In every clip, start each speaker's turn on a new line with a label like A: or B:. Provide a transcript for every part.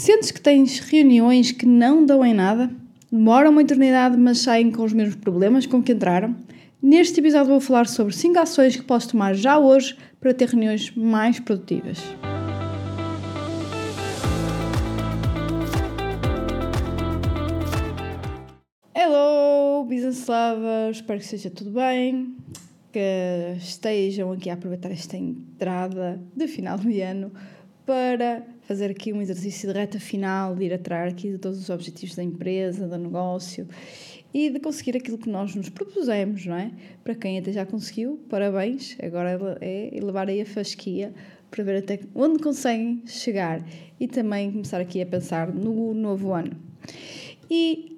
A: Sentes que tens reuniões que não dão em nada? Demoram uma eternidade, mas saem com os mesmos problemas com que entraram? Neste episódio vou falar sobre 5 ações que podes tomar já hoje para ter reuniões mais produtivas. Hello, business lovers! Espero que esteja tudo bem, que estejam aqui a aproveitar esta entrada de final de ano para fazer aqui um exercício de reta final, de ir atrás aqui de todos os objetivos da empresa, do negócio e de conseguir aquilo que nós nos propusemos, não é? Para quem até já conseguiu, parabéns, agora é levar aí a fasquia para ver até onde conseguem chegar e também começar aqui a pensar no novo ano. E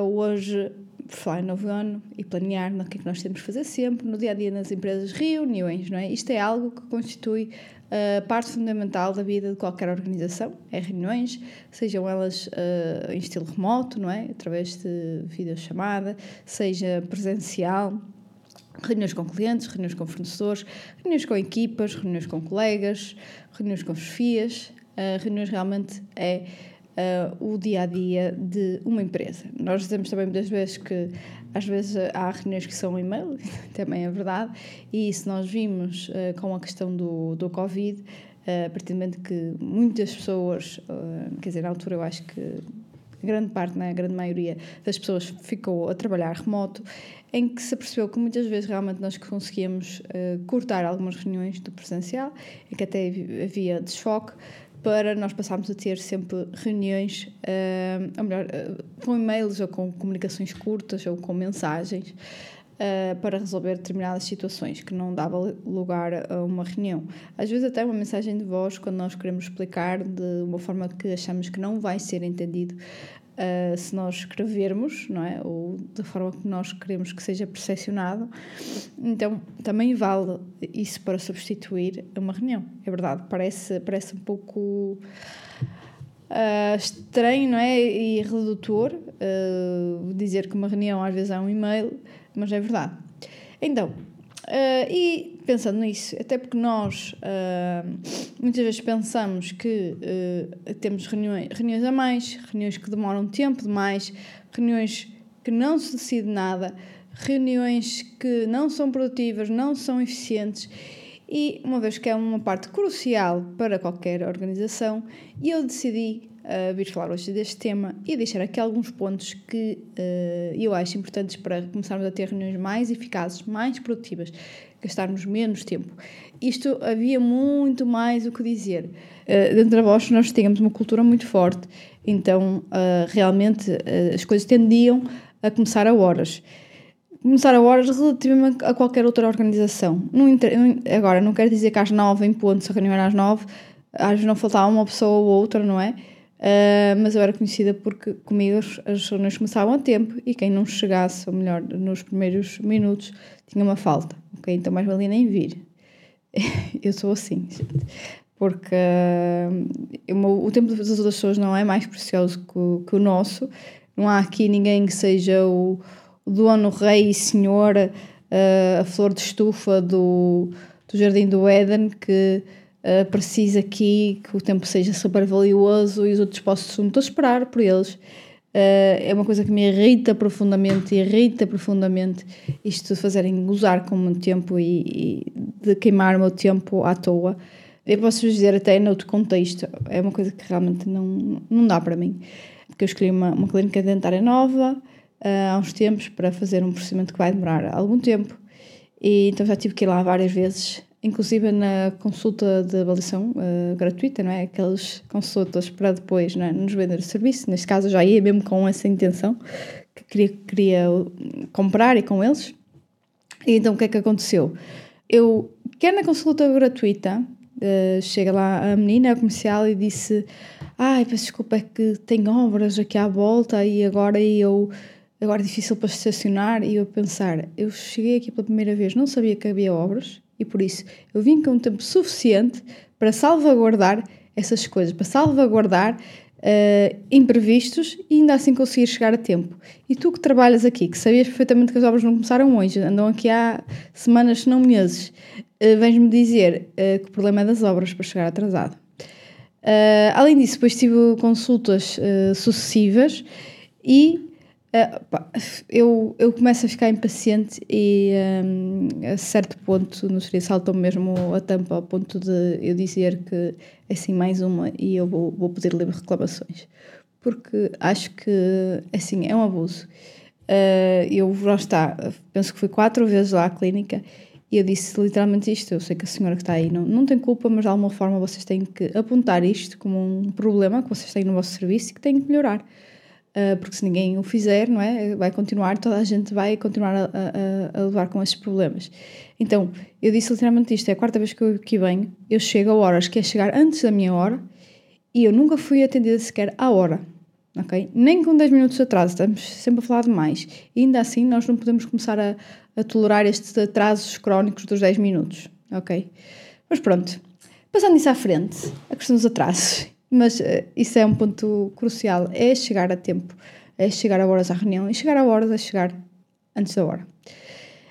A: uh, hoje, falar em novo ano e planear no que é que nós temos que fazer sempre, no dia a dia nas empresas, reuniões, não é? Isto é algo que constitui a parte fundamental da vida de qualquer organização é reuniões, sejam elas uh, em estilo remoto, não é? Através de videochamada, seja presencial, reuniões com clientes, reuniões com fornecedores, reuniões com equipas, reuniões com colegas, reuniões com chefias. Uh, reuniões realmente é uh, o dia a dia de uma empresa. Nós dizemos também muitas vezes que às vezes há reuniões que são e-mail, também é verdade, e isso nós vimos uh, com a questão do, do Covid, uh, a partir do momento que muitas pessoas, quer dizer, na altura eu acho que grande parte, né, a grande maioria das pessoas ficou a trabalhar remoto, em que se percebeu que muitas vezes realmente nós conseguíamos uh, cortar algumas reuniões do presencial, em que até havia desfoque, para nós passarmos a ter sempre reuniões, uh, ou melhor, uh, com e-mails ou com comunicações curtas ou com mensagens uh, para resolver determinadas situações que não dava lugar a uma reunião. Às vezes até uma mensagem de voz quando nós queremos explicar de uma forma que achamos que não vai ser entendido uh, se nós escrevermos, não é? Ou da forma que nós queremos que seja percepcionado. Então, também vale isso para substituir uma reunião. É verdade, parece, parece um pouco uh, estranho, não é? E redutor uh, dizer que uma reunião às vezes é um e-mail, mas é verdade. Então, Uh, e pensando nisso, até porque nós uh, muitas vezes pensamos que uh, temos reuniões, reuniões a mais, reuniões que demoram tempo demais, reuniões que não se decide nada, reuniões que não são produtivas, não são eficientes. E uma vez que é uma parte crucial para qualquer organização, eu decidi uh, vir falar hoje deste tema e deixar aqui alguns pontos que uh, eu acho importantes para começarmos a ter reuniões mais eficazes, mais produtivas, gastarmos menos tempo. Isto havia muito mais o que dizer. Uh, dentro da Bosch nós tínhamos uma cultura muito forte, então uh, realmente as coisas tendiam a começar a horas começar a horas relativamente a qualquer outra organização. Não, agora, não quero dizer que às nove em ponto, se a reunião era às nove, às vezes não faltava uma pessoa ou outra, não é? Uh, mas eu era conhecida porque comigo as, as reuniões começavam a tempo e quem não chegasse, ou melhor, nos primeiros minutos, tinha uma falta, ok? Então mais valia nem vir. eu sou assim, gente. Porque uh, o tempo das outras pessoas não é mais precioso que o, que o nosso. Não há aqui ninguém que seja o, o dono, rei e senhor, uh, a flor de estufa do, do Jardim do Éden, que uh, preciso aqui que o tempo seja super valioso e os outros possam todos esperar por eles. Uh, é uma coisa que me irrita profundamente, irrita profundamente isto de fazerem gozar com o tempo e, e de queimar o meu tempo à toa. Eu posso dizer até noutro contexto, é uma coisa que realmente não, não dá para mim. Porque eu escolhi uma, uma clínica dentária nova uh, há uns tempos para fazer um procedimento que vai demorar algum tempo e então já tive que ir lá várias vezes inclusive na consulta de avaliação uh, gratuita, não é? Aquelas consultas para depois é? nos vender o serviço. Neste caso, já ia mesmo com essa intenção, que queria, queria comprar e com eles. E então, o que é que aconteceu? Eu, quer na consulta gratuita, uh, chega lá a menina a comercial e disse: Ai, peço desculpa, é que tem obras aqui à volta e agora eu. Agora é difícil para estacionar e eu pensar, eu cheguei aqui pela primeira vez, não sabia que havia obras, e por isso eu vim com um tempo suficiente para salvaguardar essas coisas, para salvaguardar uh, imprevistos e ainda assim conseguir chegar a tempo. E tu que trabalhas aqui, que sabias perfeitamente que as obras não começaram hoje, andam aqui há semanas, se não meses, uh, vens-me dizer uh, que o problema é das obras para chegar atrasado. Além disso, depois tive consultas sucessivas e uh, pá, eu, eu começo a ficar impaciente e um, a certo ponto no serviço saltou mesmo a tampa ao ponto de eu dizer que é assim mais uma e eu vou, vou pedir livre reclamações porque acho que assim é um abuso. eu lá está, penso que fui quatro vezes lá à clínica e eu disse literalmente isto. Eu sei que a senhora que está aí não, não tem culpa, mas de alguma forma vocês têm que apontar isto como um problema que vocês têm no vosso serviço e que têm que melhorar. Uh, porque se ninguém o fizer, não é? Vai continuar, toda a gente vai continuar a, a, a, levar com esses problemas. Então, eu disse literalmente isto: é a quarta vez que eu aqui venho, eu chego a horas que é chegar antes da minha hora e eu nunca fui atendida sequer à hora. Ok? Nem com 10 minutos de atraso, estamos sempre a falar de mais. E ainda assim, nós não podemos começar a, a tolerar estes atrasos crónicos dos 10 minutos, ok? Mas pronto, passando isso à frente, a questão dos atrasos, mas uh, isso é um ponto crucial, é chegar a tempo, é chegar a horas à reunião e chegar a horas é chegar antes da hora.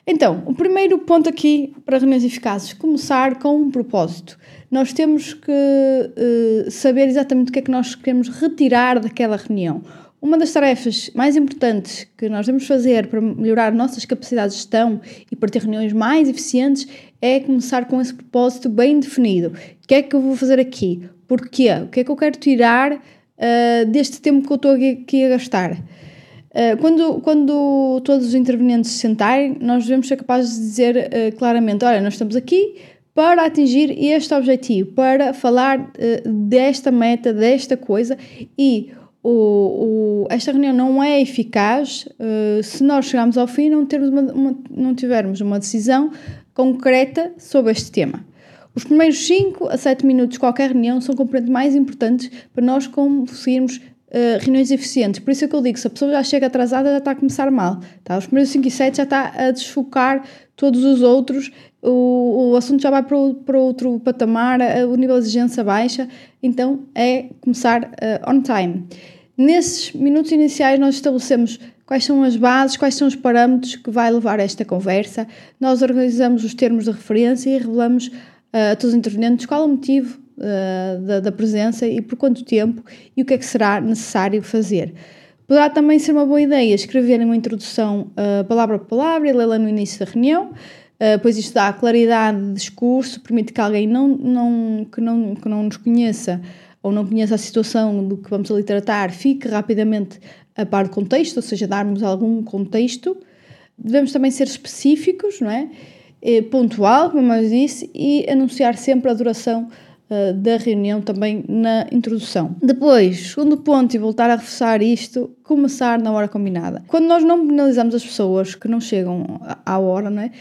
A: Então, o primeiro ponto aqui para reuniões eficazes, começar com um propósito. Nós temos que uh, saber exatamente o que é que nós queremos retirar daquela reunião. Uma das tarefas mais importantes que nós devemos fazer para melhorar nossas capacidades de gestão e para ter reuniões mais eficientes é começar com esse propósito bem definido. O que é que eu vou fazer aqui? Porquê? O que é que eu quero tirar uh, deste tempo que eu estou aqui a gastar? Uh, quando, quando todos os intervenientes se sentarem, nós devemos ser capazes de dizer uh, claramente: olha, nós estamos aqui para atingir este objetivo, para falar desta meta, desta coisa e o, o, esta reunião não é eficaz uh, se nós chegarmos ao fim e não, uma, uma, não tivermos uma decisão concreta sobre este tema. Os primeiros 5 a 7 minutos de qualquer reunião são completamente mais importantes para nós conseguirmos uh, reuniões eficientes. Por isso é que eu digo, se a pessoa já chega atrasada, já está a começar mal. Tá? Os primeiros 5 e 7 já está a desfocar todos os outros, o, o assunto já vai para, o, para outro patamar, o nível de exigência baixa, então é começar uh, on time. Nesses minutos iniciais, nós estabelecemos quais são as bases, quais são os parâmetros que vai levar a esta conversa, nós organizamos os termos de referência e revelamos a todos os intervenientes qual é o motivo uh, da, da, presença e por quanto tempo e o que é que será necessário fazer. Poderá também ser uma boa ideia escrever uma introdução uh, palavra por palavra e lê-la no início da reunião, pois isto dá claridade de discurso, permite que alguém não, não, que, não, que não nos conheça ou não conheça a situação do que vamos ali tratar, fique rapidamente a par do contexto, ou seja, darmos algum contexto. Devemos também ser específicos, não é? E pontual, como eu disse, e anunciar sempre a duração uh, da reunião também na introdução. Depois, segundo ponto, e voltar a reforçar isto, começar na hora combinada. Quando nós não penalizamos as pessoas que não chegam à hora, não é?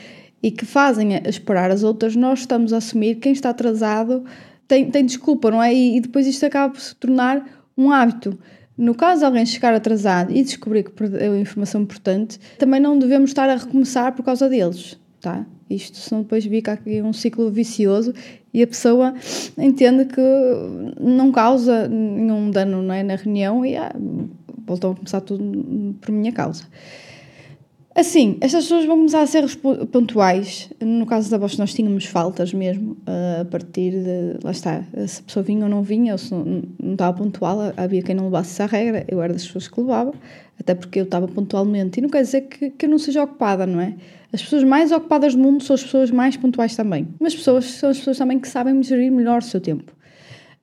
A: E que fazem esperar as outras, nós estamos a assumir quem está atrasado tem, tem desculpa, não é? E, e depois isto acaba por se tornar um hábito. No caso de alguém chegar atrasado e descobrir que perdeu informação importante, também não devemos estar a recomeçar por causa deles, tá? Isto senão depois fica aqui um ciclo vicioso e a pessoa entende que não causa nenhum dano não é, na reunião e ah, voltam a começar tudo por minha causa. Assim, estas pessoas vão começar a ser pontuais. No caso da Bosch, nós tínhamos faltas mesmo, uh, a partir de. Lá está, se a pessoa vinha ou não vinha, ou se não, não estava pontual, havia quem não levasse essa regra, eu era das pessoas que levava, até porque eu estava pontualmente. E não quer dizer que, que eu não seja ocupada, não é? As pessoas mais ocupadas do mundo são as pessoas mais pontuais também. Mas pessoas são as pessoas também que sabem gerir melhor o seu tempo.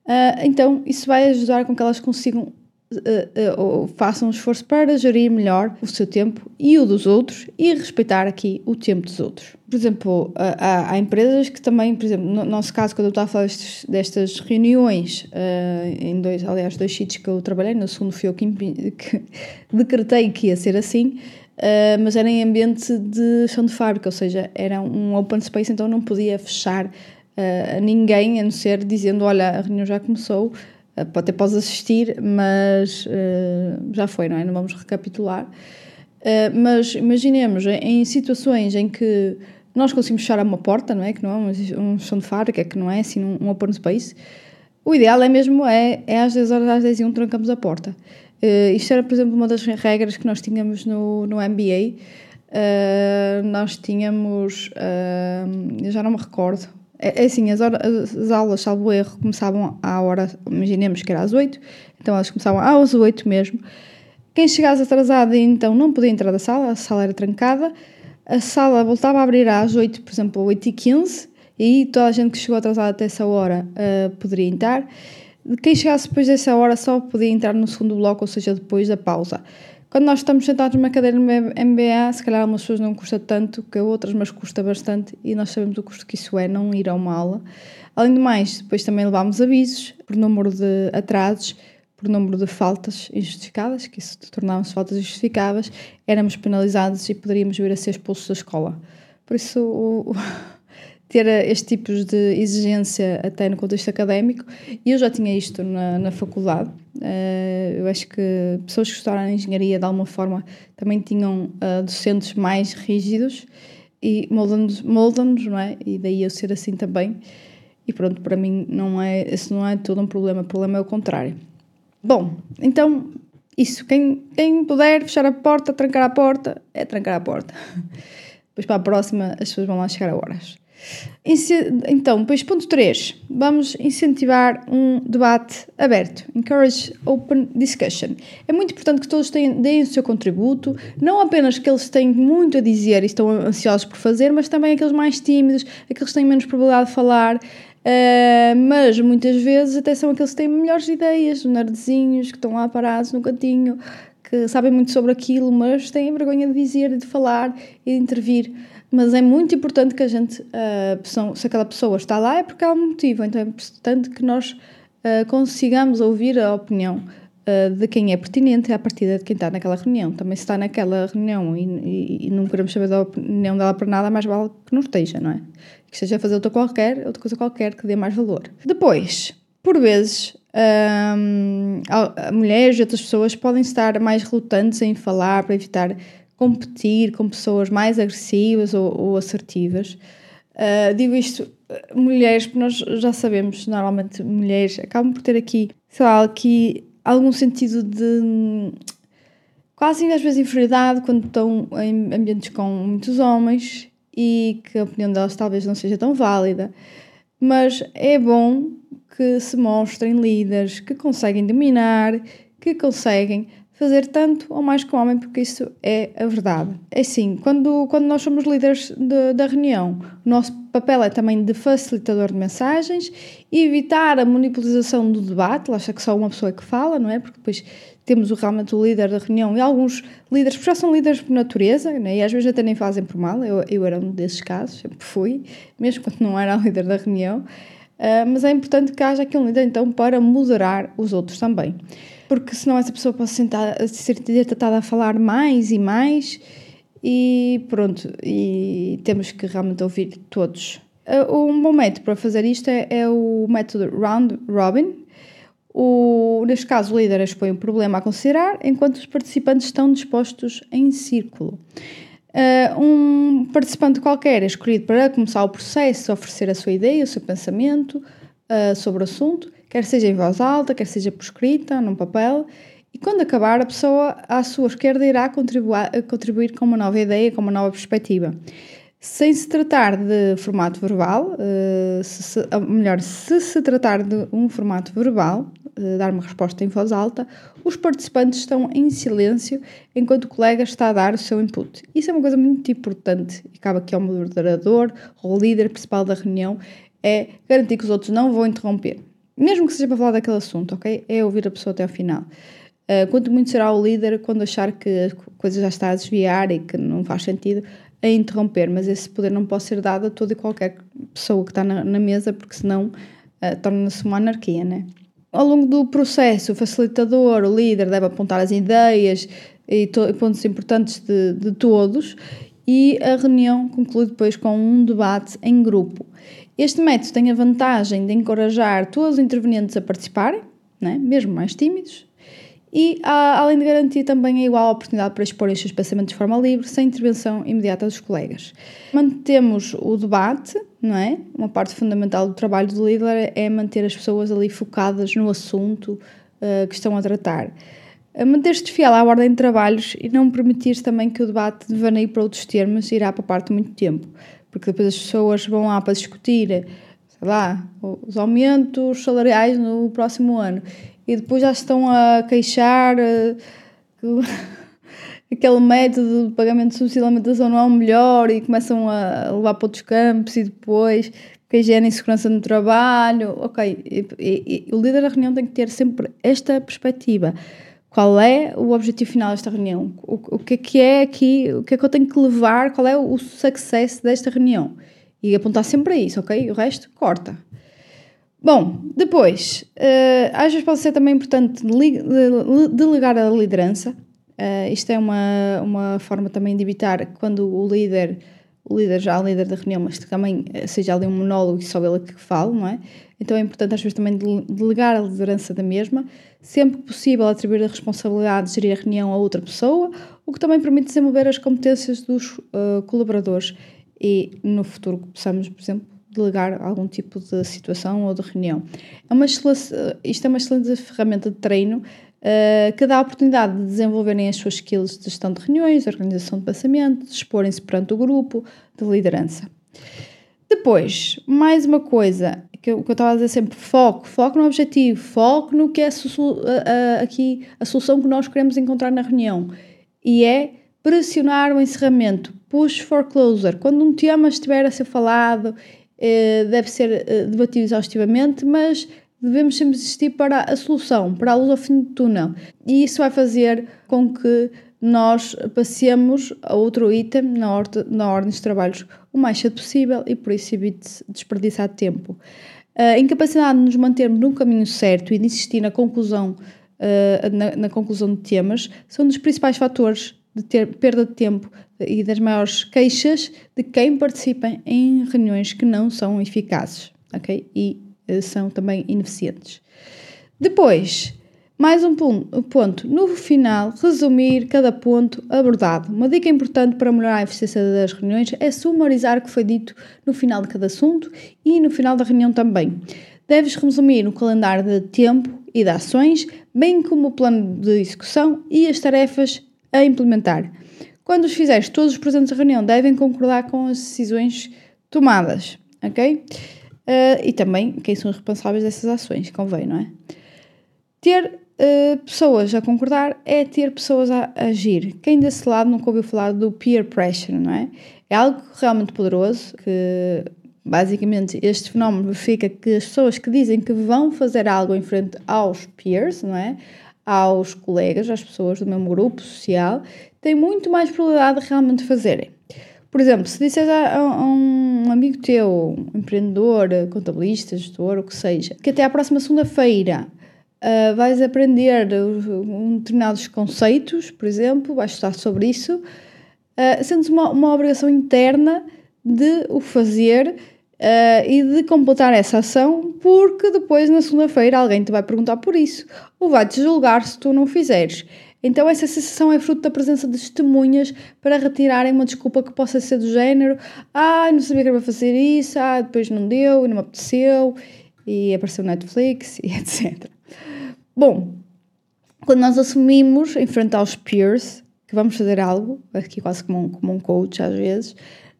A: Uh, então, isso vai ajudar com que elas consigam uh, uh, façam um esforço para gerir melhor o seu tempo e o dos outros e respeitar aqui o tempo dos outros. Por exemplo, há, há empresas que também, por exemplo, no nosso caso, quando eu estava a falar destes, destas reuniões, em dois, aliás, dois sítios que eu trabalhei, no segundo fui eu que, que decretei que ia ser assim, Uh, mas era em ambiente de chão de fábrica, ou seja, era um open space, então não podia fechar uh, a ninguém, a não ser dizendo: Olha, a reunião já começou, até podes assistir, mas já foi, não é? Não vamos recapitular. Mas imaginemos em, situações em que nós conseguimos fechar uma porta, não é? Que não é um, um chão de fábrica, que não é assim um, um open space. O ideal é mesmo é, é às 10 horas, às 10 e 1 trancamos a porta. Uh, isto era, por exemplo, uma das regras que nós tínhamos no, no MBA. Uh, nós tínhamos, uh, eu já não me recordo, É, é assim, as, horas, as aulas, salvo erro, começavam à hora, imaginemos que era às 8, então elas começavam às 8 mesmo. Quem chegasse atrasado então não podia entrar da sala, a sala era trancada. A sala voltava a abrir às 8, por exemplo, 8 e 15 e toda a gente que chegou atrasada até essa hora uh, poderia entrar. Quem chegasse depois dessa hora só podia entrar no segundo bloco, ou seja, depois da pausa. Quando nós estamos sentados numa cadeira no MBA, se calhar algumas pessoas não custa tanto que outras, mas custa bastante e nós sabemos o custo que isso é não ir a uma aula. Além do mais, depois também levámos avisos por número de atrasos, por número de faltas injustificadas, que isso tornavam-se faltas injustificáveis, éramos penalizados e poderíamos vir a ser expulsos da escola. Por isso, o, ter este tipo de exigência até no contexto académico e eu já tinha isto na, na faculdade. Uh, eu acho que pessoas que estudaram engenharia de alguma forma também tinham uh, docentes mais rígidos e moldam-nos, moldam-nos, não é? E daí eu ser assim também. E pronto, para mim não é, esse não é todo um problema, o problema é o contrário. Bom, então isso, quem, quem puder fechar a porta, trancar a porta, é trancar a porta. Depois para a próxima as pessoas vão lá chegar a horas. Então, depois, ponto 3. Vamos incentivar um debate aberto. Encourage open discussion. É muito importante que todos tenham, deem o seu contributo, não apenas que eles têm muito a dizer e estão ansiosos por fazer, mas também aqueles mais tímidos, aqueles que têm menos probabilidade de falar. Uh, mas muitas vezes até são aqueles que têm melhores ideias, os nerdzinhos que estão lá parados no cantinho, que sabem muito sobre aquilo, mas têm vergonha de dizer, de falar e de intervir. Mas é muito importante que a gente, uh, se aquela pessoa está lá, é porque há um motivo. Então é importante que nós uh, consigamos ouvir a opinião uh, de quem é pertinente a partir de quem está naquela reunião. Também se está naquela reunião e, e, e, não queremos saber da opinião dela para nada, mais vale que não esteja, não é? Que esteja a fazer outra, qualquer, outra coisa qualquer que dê mais valor. Depois, por vezes, um, mulheres e outras pessoas podem estar mais relutantes em falar para evitar competir com pessoas mais agressivas ou, ou assertivas. Uh, digo isto, mulheres, porque nós já sabemos, normalmente mulheres acabam por ter aqui, sei lá, aqui algum sentido de quase às vezes inferioridade quando estão em ambientes com muitos homens e que a opinião delas talvez não seja tão válida. Mas é bom que se mostrem líderes que conseguem dominar, que conseguem fazer tanto ou mais que o homem, porque isso é a verdade. É assim, quando, quando nós somos líderes de, da reunião, o nosso papel é também de facilitador de mensagens evitar a monopolização do debate, lá está que só uma pessoa é que fala, não é? Porque depois temos realmente o líder da reunião e alguns líderes, porque já são líderes por natureza, né? e às vezes até nem fazem por mal, eu, eu era um desses casos, sempre fui, mesmo quando não era líder da reunião, uh, mas é importante que haja aqui um líder então para moderar os outros também porque senão essa pessoa pode sentar, ser tratada a falar mais e mais e pronto, e temos que realmente ouvir todos. Uh, um bom método para fazer isto é, é o método Round Robin. O, neste caso, o líder expõe um problema a considerar, enquanto os participantes estão dispostos em círculo. Uh, um participante qualquer é escolhido para começar o processo, oferecer a sua ideia, o seu pensamento uh, sobre o assunto quer seja em voz alta, quer seja por escrita, num papel, e quando acabar, a pessoa à sua esquerda irá contribuir, contribuir com uma nova ideia, com uma nova perspectiva. Sem se tratar de formato verbal, uh, se, se, melhor, se se tratar de um formato verbal, uh, dar uma resposta em voz alta, os participantes estão em silêncio enquanto o colega está a dar o seu input. Isso é uma coisa muito importante e cabe aqui ao moderador ou líder principal da reunião, é garantir que os outros não vão interromper mesmo que seja para falar daquele assunto, ok? É ouvir a pessoa até ao final. Uh, quanto muito será o líder quando achar que a coisa já está a desviar e que não faz sentido a interromper, mas esse poder não pode ser dado a toda e qualquer pessoa que está na, na mesa, porque senão uh, torna-se uma anarquia, né? Ao longo do processo, o facilitador, o líder, deve apontar as ideias e, e pontos importantes de, de todos e a reunião conclui depois com um debate em grupo. Este método tem a vantagem de encorajar todos os intervenientes a participarem, né? mesmo mais tímidos, e além de garantir também a igual oportunidade para expor os seus pensamentos de forma livre, sem intervenção imediata dos colegas. Mantemos o debate, não é? Uma parte fundamental do trabalho do líder é manter as pessoas ali focadas no assunto uh, que estão a tratar. Manter-se fiel à ordem de trabalhos e não permitir também que o debate devaneie para outros termos irá para parte muito tempo porque depois as pessoas vão lá para discutir sei lá, os aumentos salariais no próximo ano. E depois já estão a queixar uh, que aquele método de pagamento de subsídio de alimentação não é o melhor e começam a levar para outros campos e depois que a higiene e segurança no trabalho, ok, e, e, e o líder da reunião tem que ter sempre esta perspectiva qual é o objetivo final desta reunião? O, o que é que é aqui? O que é que eu tenho que levar? Qual é o sucesso desta reunião? E apontar sempre a isso, ok? O resto, corta. Bom, depois, uh, às vezes pode ser também importante delegar a liderança. Uh, isto é uma, uma forma também de evitar quando o líder, o líder já é o líder da reunião, mas também eh, seja ali um monólogo e só ele que fala, não é? Então é importante às vezes também delegar a liderança da mesma, sempre que possível atribuir a responsabilidade de gerir a reunião a outra pessoa, o que também permite desenvolver as competências dos uh, colaboradores e no futuro possamos, por exemplo, delegar algum tipo de situação ou de reunião. É uma isto é uma excelente ferramenta de treino uh, que dá a oportunidade de desenvolverem as suas skills de gestão de reuniões, de organização de pensamento, de exporem-se perante o grupo, de liderança. Depois, mais uma coisa que eu, estava a dizer sempre, foco, foco no objetivo, foco no que é a, a, aqui a solução que nós queremos encontrar na reunião. E é pressionar o encerramento, push for closer. Quando um tema estiver a ser falado, eh, deve ser eh, debatido exaustivamente, mas devemos sempre existir para a solução, para a luz ao fim do túnel. E isso vai fazer com que nós passemos a outro item na, na ordem dos trabalhos o mais cedo possível e por isso evite desperdiçar tempo. A incapacidade de nos mantermos no caminho certo e de insistir na conclusão, uh, na, na, conclusão de temas são dos principais fatores de ter perda de tempo e das maiores queixas de quem participa em reuniões que não são eficazes okay? e uh, são também ineficientes. Depois, mais um ponto. No final, resumir cada ponto abordado. Uma dica importante para melhorar a eficiência das reuniões é sumarizar o que foi dito no final de cada assunto e no final da reunião também. Deves resumir o calendário de tempo e de ações, bem como o plano de execução e as tarefas a implementar. Quando os fizeres, todos os presentes da reunião devem concordar com as decisões tomadas, ok? Uh, e também quem são os responsáveis dessas ações, convém, não é? Ter uh, pessoas a concordar é ter pessoas a, agir. Quem desse lado nunca ouviu falar do peer pressure, não é? É algo realmente poderoso que basicamente este fenómeno verifica que as pessoas que dizem que vão fazer algo em frente aos peers, não é? Aos colegas, às pessoas do mesmo grupo social, têm muito mais probabilidade de realmente fazerem. Por exemplo, se disseres a, a, um amigo teu, um empreendedor, contabilista, gestor, o que seja, que até à próxima segunda-feira Uh, vais aprender um, determinados conceitos, por exemplo, vais estudar sobre isso, uh, sendo uma, uma obrigação interna de o fazer uh, e de completar essa ação, porque depois na segunda-feira alguém te vai perguntar por isso ou vai-te julgar se tu não fizeres. Então, essa sensação é fruto da presença de testemunhas para retirarem uma desculpa que possa ser do género: ah, não sabia que era para fazer isso, ah, depois não deu não me apeteceu, e apareceu Netflix, e etc. Bom, quando nós assumimos, em frente aos peers, que vamos fazer algo, aqui quase como um, como um coach às vezes,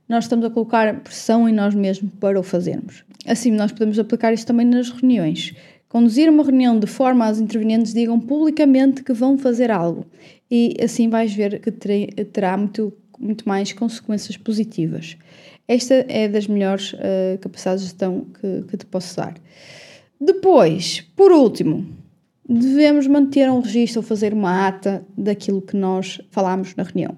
A: nós estamos a colocar pressão em nós mesmos para o fazermos. Assim, nós podemos aplicar isto também nas reuniões. Conduzir uma reunião de forma a os intervenientes digam publicamente que vão fazer algo. E assim vais ver que terá muito, muito mais consequências positivas. Esta é das melhores uh, capacidades de gestão que, que te posso dar. Depois, por último, devemos manter um registro ou fazer uma ata daquilo que nós falámos na reunião.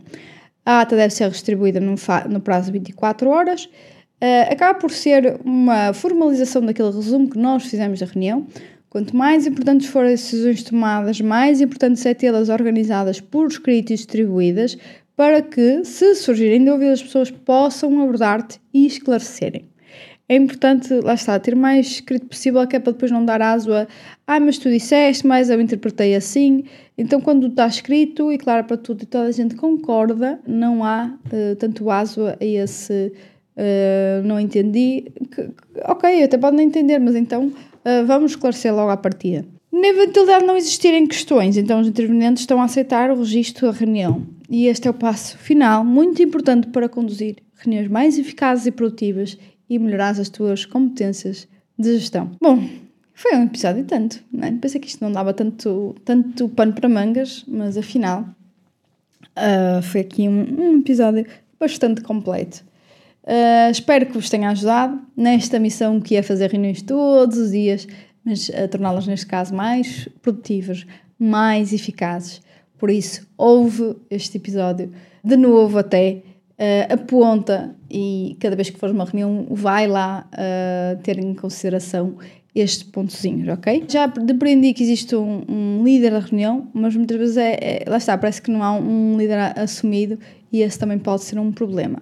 A: A ata deve ser distribuída no, prazo de 24 horas. Uh, acaba por ser uma formalização daquele resumo que nós fizemos da reunião. Quanto mais importantes forem as decisões tomadas, mais importante é tê-las organizadas por escrito e distribuídas para que, se surgirem dúvidas, as pessoas possam abordar-te e esclarecerem é importante, lá está, ter mais escrito possível, que é para depois não dar aso a ah, mas tu disseste, mas eu interpretei assim. Então, quando está escrito e claro para tudo e toda a gente concorda, não há uh, tanto aso a esse uh, não entendi. Que, ok, até pode não entender, mas então uh, vamos esclarecer logo à partida. Na eventualidade de não existirem questões, então os intervenientes estão a aceitar o registro da reunião. E este é o passo final, muito importante para conduzir reuniões mais eficazes e produtivas e melhorar as tuas competências de gestão. Bom, foi um episódio tanto, não é? Pensei que isto não dava tanto, tanto pano para mangas, mas afinal uh, foi aqui um, um, episódio bastante completo. Uh, espero que vos tenha ajudado nesta missão que é fazer reuniões todos os dias, mas a torná-las, neste caso, mais produtivas, mais eficazes. Por isso, ouve este episódio de novo até, uh, aponta e cada vez que for uma reunião, vai lá uh, ter em consideração estes pontozinhos, ok? Já depreendi que existe um, um, líder da reunião, mas muitas vezes é, é, lá está, parece que não há um líder assumido e esse também pode ser um problema.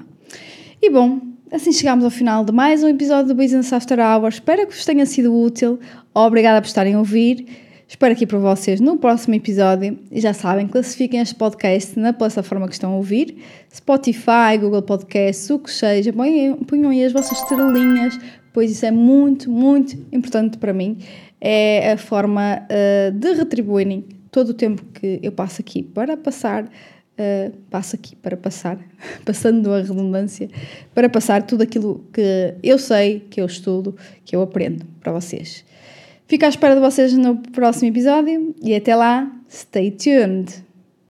A: E bom, assim chegamos ao final de mais um episódio do Business After Hours. Espero que vos tenha sido útil. Obrigada por estarem a ouvir. Espero aqui para vocês no próximo episódio. E já sabem, classifiquem este podcast na plataforma que estão a ouvir. Spotify, Google Podcasts, o que seja. Ponham, aí as vossas estrelinhas, pois isso é muito, muito importante para mim. É a forma uh, de retribuírem todo o tempo que eu passo aqui para passar, uh, passo aqui para passar, passando a redundância, para passar tudo aquilo que eu sei, que eu estudo, que eu aprendo para vocês. Fico à espera de vocês no próximo episódio e até lá, stay tuned!